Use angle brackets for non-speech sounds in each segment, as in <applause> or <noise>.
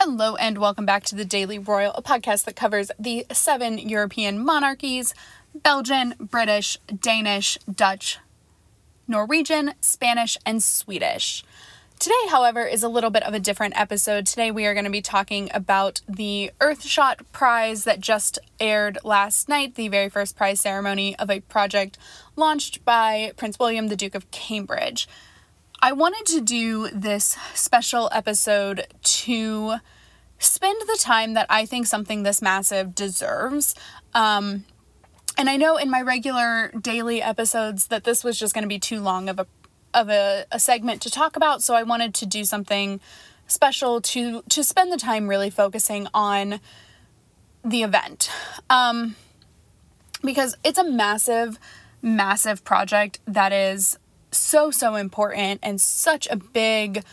Hello, and welcome back to the Daily Royal, a podcast that covers the seven European monarchies Belgian, British, Danish, Dutch, Norwegian, Spanish, and Swedish. Today, however, is a little bit of a different episode. Today, we are going to be talking about the Earthshot Prize that just aired last night, the very first prize ceremony of a project launched by Prince William, the Duke of Cambridge. I wanted to do this special episode to spend the time that I think something this massive deserves. Um, and I know in my regular daily episodes that this was just going to be too long of a of a, a segment to talk about, so I wanted to do something special to to spend the time really focusing on the event. Um, because it's a massive, massive project that is so, so important and such a big,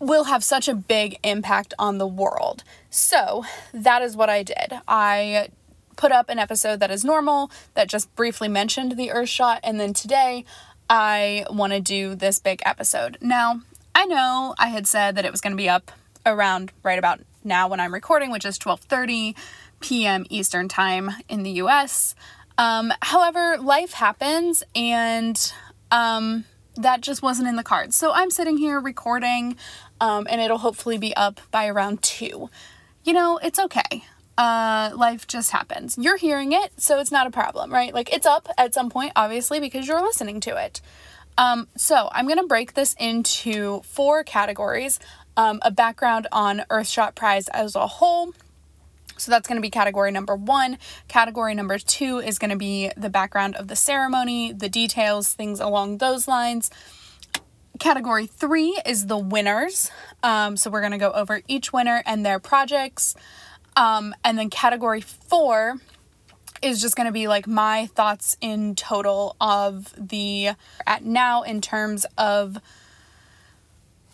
will have such a big impact on the world. So that is what I did. I put up an episode that is normal, that just briefly mentioned the Earth shot, and then today I want to do this big episode. Now, I know I had said that it was going to be up around right about now when I'm recording, which is 12:30 p.m. Eastern Time in the US. Um, however, life happens and um, that just wasn't in the cards. So I'm sitting here recording um, and it'll hopefully be up by around 2. You know, it's okay. Uh, life just happens. You're hearing it, so it's not a problem, right? Like it's up at some point, obviously, because you're listening to it. Um, so I'm going to break this into four categories um, a background on Earthshot Prize as a whole so that's going to be category number one. Category number two is going to be the background of the ceremony, the details, things along those lines. Category three is the winners. Um, so we're going to go over each winner and their projects. Um, and then category four is just going to be like my thoughts in total of the at now in terms of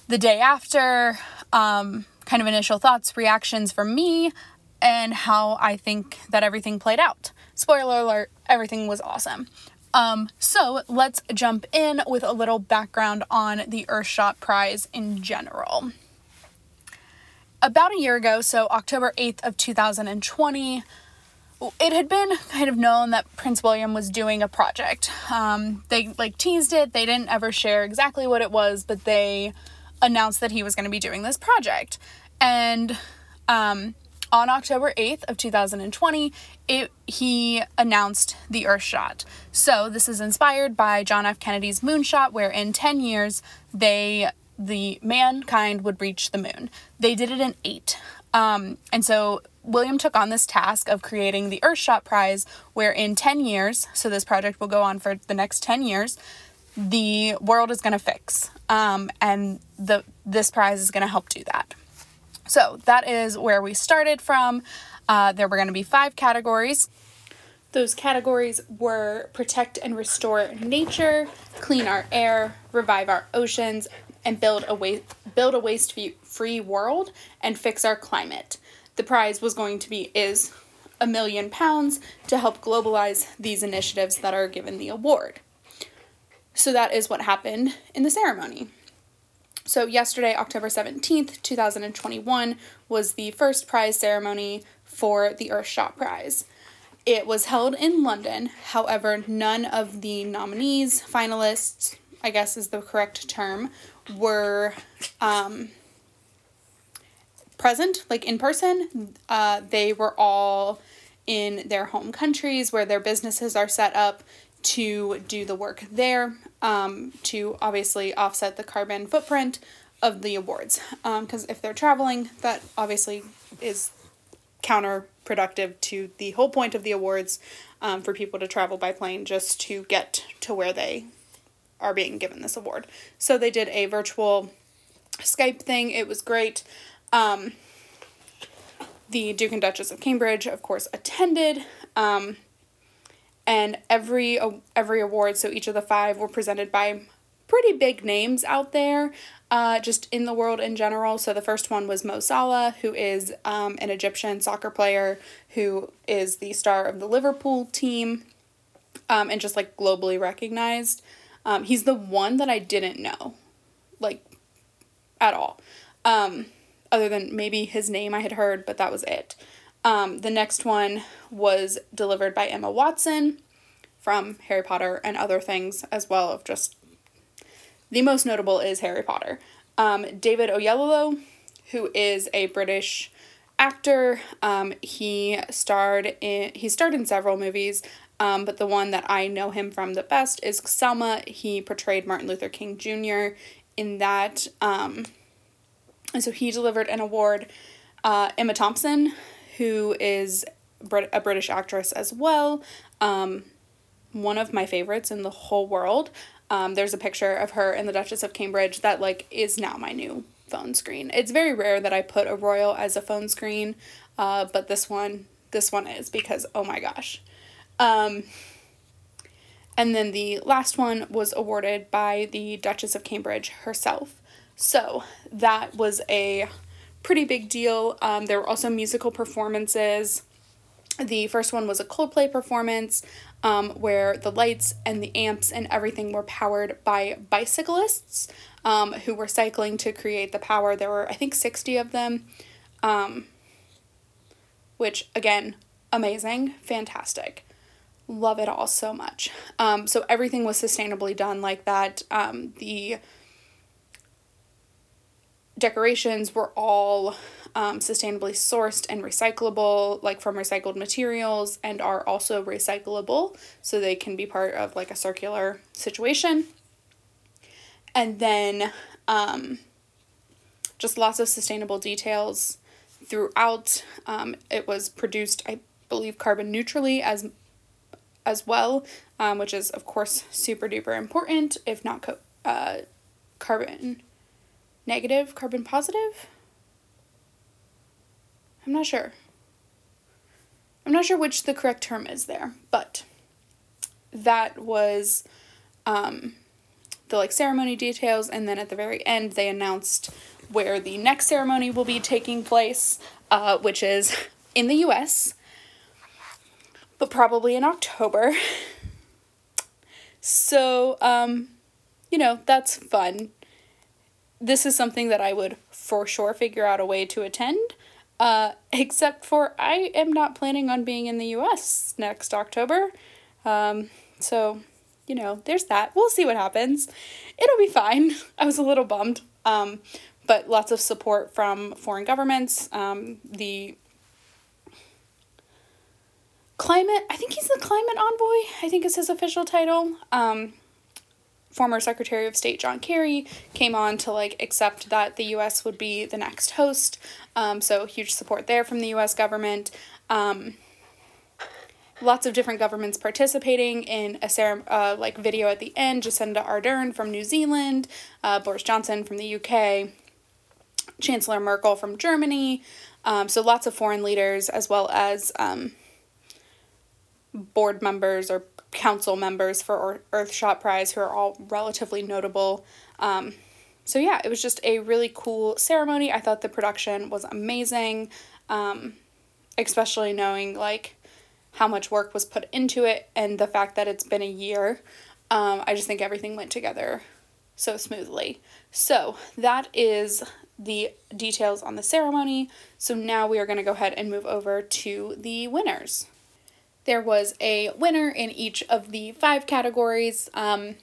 the day after, um, kind of initial thoughts, reactions from me, and how I think that everything played out. Spoiler alert, everything was awesome. Um, so let's jump in with a little background on the Earthshot Prize in general. About a year ago, so October 8th of 2020, it had been kind of known that Prince William was doing a project. Um, they like teased it. They didn't ever share exactly what it was, but they announced that he was going to be doing this project. And um, on October 8th of 2020, it, he announced the Earthshot. So this is inspired by John F. Kennedy's moonshot, where in 10 years they the mankind would reach the moon. They did it in eight. Um, and so William took on this task of creating the Earthshot Prize, where in 10 years, so this project will go on for the next 10 years, the world is going to fix. Um, and the this prize is going to help do that. So that is where we started from. Uh, there were going to be five categories. Those categories were protect and restore nature, clean our air, revive our oceans, and build a wa- build a waste free world and fix our climate. The prize was going to be is a million pounds to help globalize these initiatives that are given the award. So that is what happened in the ceremony. So, yesterday, October 17th, 2021, was the first prize ceremony for the Earthshot Prize. It was held in London, however, none of the nominees, finalists, I guess is the correct term, were um, present, like in person. Uh, they were all in their home countries where their businesses are set up to do the work there um, to obviously offset the carbon footprint of the awards. Because um, if they're traveling, that obviously is counterproductive to the whole point of the awards um, for people to travel by plane just to get to where they are being given this award. So they did a virtual Skype thing. It was great. Um, the Duke and Duchess of Cambridge, of course, attended. Um, and every every award so each of the five were presented by pretty big names out there uh, just in the world in general so the first one was mo salah who is um, an egyptian soccer player who is the star of the liverpool team um, and just like globally recognized um, he's the one that i didn't know like at all. Um, other than maybe his name I had heard, but that was it. Um, the next one was delivered by Emma Watson from Harry Potter and other things as well of just the most notable is Harry Potter. Um, David Oyelowo, who is a British actor, um, he starred in he starred in several movies, um, but the one that I know him from the best is Selma. He portrayed Martin Luther King Jr. in that, um, and so he delivered an award. Uh, Emma Thompson, who is Brit- a British actress as well, um, one of my favorites in the whole world. Um, there's a picture of her in the Duchess of Cambridge that like is now my new phone screen. It's very rare that I put a royal as a phone screen, uh, but this one this one is because oh my gosh. Um, and then the last one was awarded by the Duchess of Cambridge herself. So that was a pretty big deal. Um, there were also musical performances. The first one was a Coldplay performance um, where the lights and the amps and everything were powered by bicyclists um, who were cycling to create the power. There were, I think, 60 of them, um, which, again, amazing, fantastic. Love it all so much. Um, so everything was sustainably done like that. Um, the decorations were all um, sustainably sourced and recyclable, like from recycled materials, and are also recyclable, so they can be part of like a circular situation. And then um, just lots of sustainable details throughout. Um, it was produced, I believe, carbon neutrally as as well, um, which is of course super duper important, if not co- uh, carbon negative, carbon positive. I'm not sure. I'm not sure which the correct term is there, but that was um, the like ceremony details, and then at the very end they announced where the next ceremony will be taking place, uh, which is in the U.S., but probably in October. <laughs> So, um, you know, that's fun. This is something that I would for sure figure out a way to attend. Uh, except for I am not planning on being in the US next October. Um, so, you know, there's that. We'll see what happens. It'll be fine. <laughs> I was a little bummed. Um, but lots of support from foreign governments. Um, the climate, I think he's the climate envoy, I think is his official title. Um, former Secretary of State John Kerry came on to like accept that the U.S. would be the next host. Um, so huge support there from the U.S. government. Um, lots of different governments participating in a cere- uh, like video at the end. Jacinda Ardern from New Zealand, uh, Boris Johnson from the UK, Chancellor Merkel from Germany. Um, so lots of foreign leaders as well as um, board members or council members for Earthshot Prize who are all relatively notable. Um, so yeah, it was just a really cool ceremony. I thought the production was amazing, um, especially knowing like how much work was put into it and the fact that it's been a year. Um, I just think everything went together so smoothly. So that is the details on the ceremony. So now we are going to go ahead and move over to the winners. There was a winner in each of the five categories um,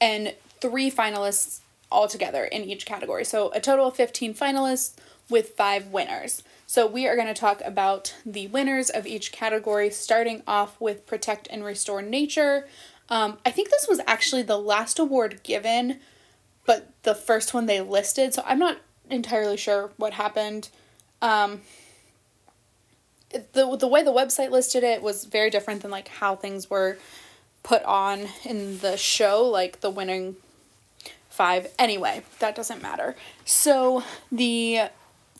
and three finalists altogether in each category. So a total of 15 finalists with five winners. So we are going to talk about the winners of each category, starting off with Protect and Restore Nature. Um, I think this was actually the last award given, but the first one they listed. So I'm not entirely sure what happened. Um, the the way the website listed it was very different than like how things were put on in the show like the winning five. Anyway that doesn't matter. So the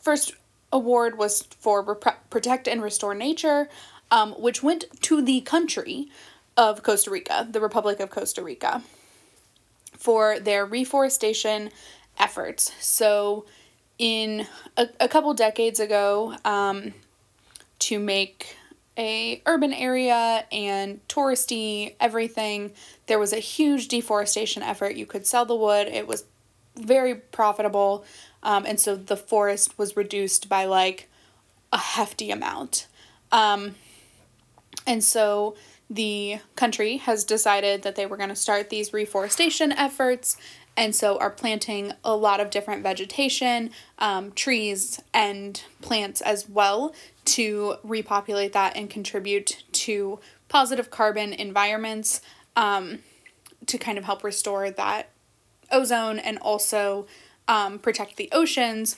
first award was for protect and restore nature um, which went to the country of costa rica the republic of costa rica for their reforestation efforts. So in a, a couple decades ago um, to make a urban area and touristy everything there was a huge deforestation effort you could sell the wood it was very profitable. Um, and so the forest was reduced by like a hefty amount. Um, and so the country has decided that they were going to start these reforestation efforts and so are planting a lot of different vegetation, um, trees, and plants as well to repopulate that and contribute to positive carbon environments um, to kind of help restore that ozone and also um, protect the oceans.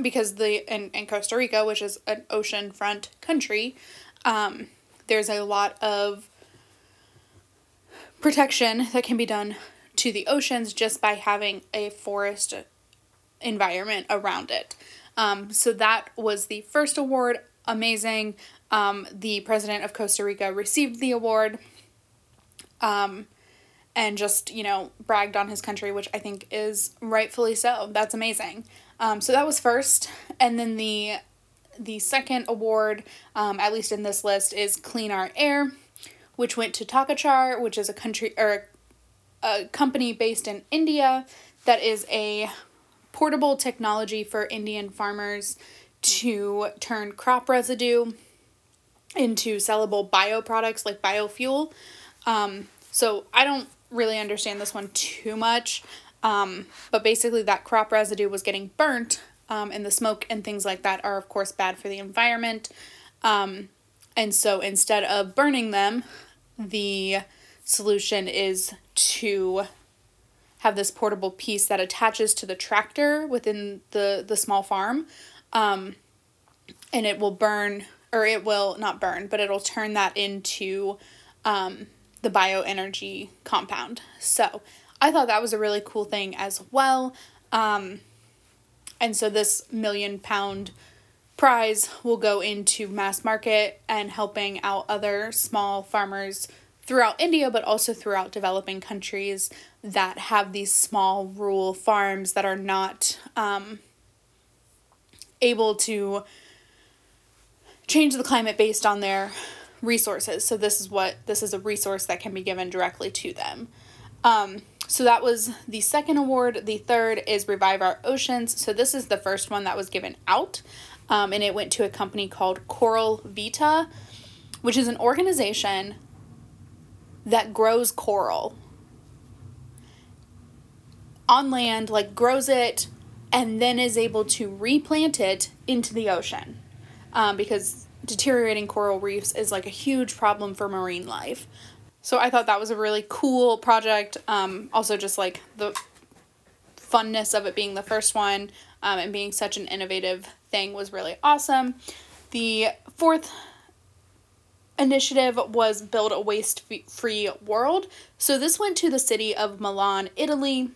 Because the in, in Costa Rica, which is an ocean front country, um, there's a lot of protection that can be done to the oceans just by having a forest environment around it. Um, so that was the first award. Amazing. Um, the president of Costa Rica received the award um, and just, you know, bragged on his country, which I think is rightfully so. That's amazing. Um, so that was first. And then the the second award, um, at least in this list, is Clean Our Air, which went to Takachar, which is a country or a company based in India that is a portable technology for Indian farmers to turn crop residue into sellable bioproducts like biofuel. Um, so I don't really understand this one too much, um, but basically, that crop residue was getting burnt, um, and the smoke and things like that are, of course, bad for the environment. Um, and so instead of burning them, the solution is to have this portable piece that attaches to the tractor within the the small farm um, and it will burn or it will not burn but it'll turn that into um, the bioenergy compound. So i thought that was a really cool thing as well um, and so this million pound prize will go into mass market and helping out other small farmers throughout India, but also throughout developing countries that have these small rural farms that are not um, able to change the climate based on their resources. So this is what this is a resource that can be given directly to them. Um, so that was the second award. The third is Revive Our Oceans. So this is the first one that was given out, um, and it went to a company called Coral Vita, which is an organization that grows coral on land, like grows it, and then is able to replant it into the ocean. Um, because deteriorating coral reefs is like a huge problem for marine life. So I thought that was a really cool project. Um, also, just like the funness of it being the first one um, and being such an innovative thing was really awesome. The fourth initiative was build a waste free world. So this went to the city of Milan, Italy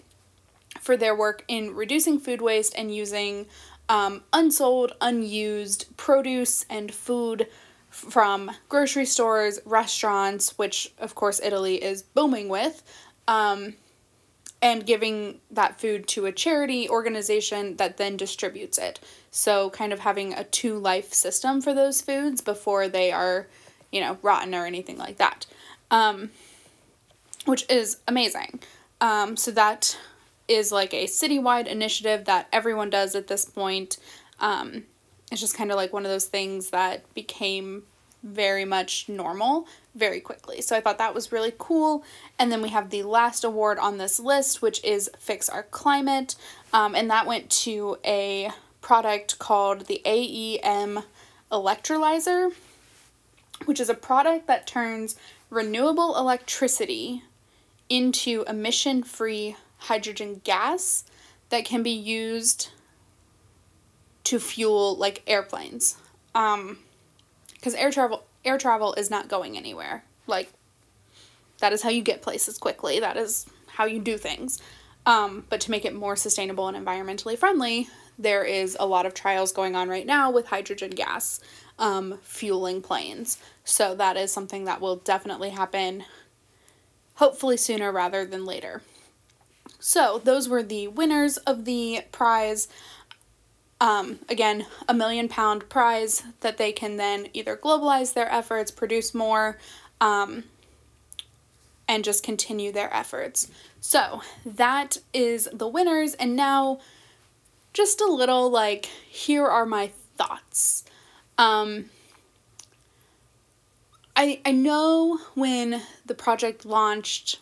for their work in reducing food waste and using um, unsold, unused produce and food from grocery stores, restaurants, which of course Italy is booming with, um, and giving that food to a charity organization that then distributes it. So, kind of having a two life system for those foods before they are you know, rotten or anything like that. Um, which is amazing. Um, so that is like a citywide initiative that everyone does at this point. Um, it's just kind of like one of those things that became very much normal very quickly. So I thought that was really cool. And then we have the last award on this list, which is Fix Our Climate. Um, and that went to a product called the AEM electrolyzer which is a product that turns renewable electricity into emission free hydrogen gas that can be used to fuel like airplanes. Um, because air travel air travel is not going anywhere. Like that is how you get places quickly. That is how you do things. Um, but to make it more sustainable and environmentally friendly, there is a lot of trials going on right now with hydrogen gas um, fueling planes. So that is something that will definitely happen hopefully sooner rather than later. So those were the winners of the prize. Um, again, a million pound prize that they can then either globalize their efforts, produce more, um, and just continue their efforts. So that is the winners, and now just a little like here are my thoughts. Um, I I know when the project launched,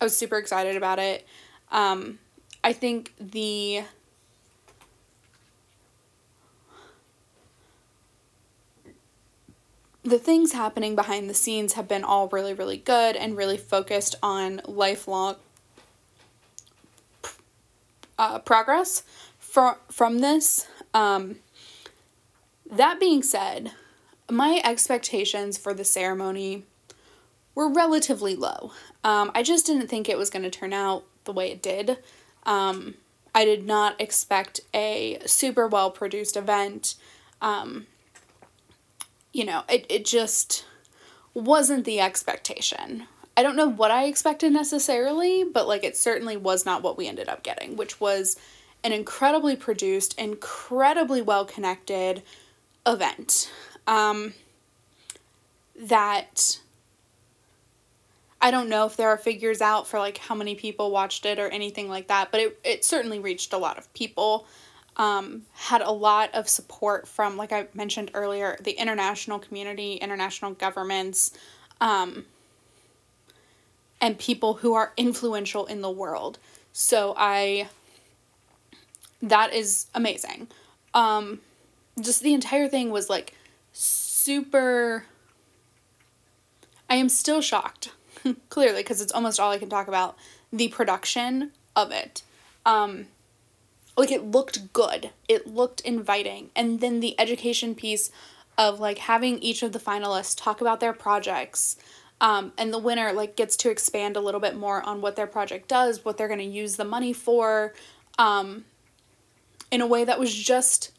I was super excited about it. Um, I think the the things happening behind the scenes have been all really, really good and really focused on lifelong uh, progress from from this. Um, that being said, my expectations for the ceremony were relatively low. Um, I just didn't think it was going to turn out the way it did. Um, I did not expect a super well produced event. Um, you know, it, it just wasn't the expectation. I don't know what I expected necessarily, but like it certainly was not what we ended up getting, which was an incredibly produced, incredibly well connected event. Um, that I don't know if there are figures out for like how many people watched it or anything like that, but it, it certainly reached a lot of people um, had a lot of support from, like I mentioned earlier, the international community, international governments, um, and people who are influential in the world. So I, that is amazing. Um, just the entire thing was like super. I am still shocked, <laughs> clearly, because it's almost all I can talk about. The production of it. Um, like it looked good it looked inviting and then the education piece of like having each of the finalists talk about their projects um, and the winner like gets to expand a little bit more on what their project does what they're going to use the money for um, in a way that was just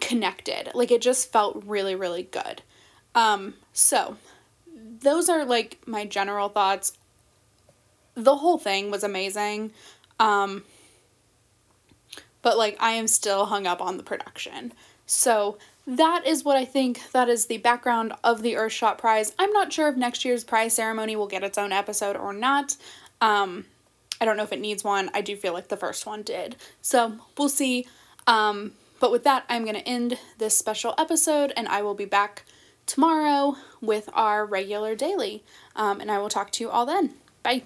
connected like it just felt really really good um, so those are like my general thoughts the whole thing was amazing um, but like I am still hung up on the production. So that is what I think that is the background of the Earthshot Prize. I'm not sure if next year's prize ceremony will get its own episode or not. Um, I don't know if it needs one. I do feel like the first one did. So we'll see. Um, but with that, I'm going to end this special episode and I will be back tomorrow with our regular daily. Um, and I will talk to you all then. Bye.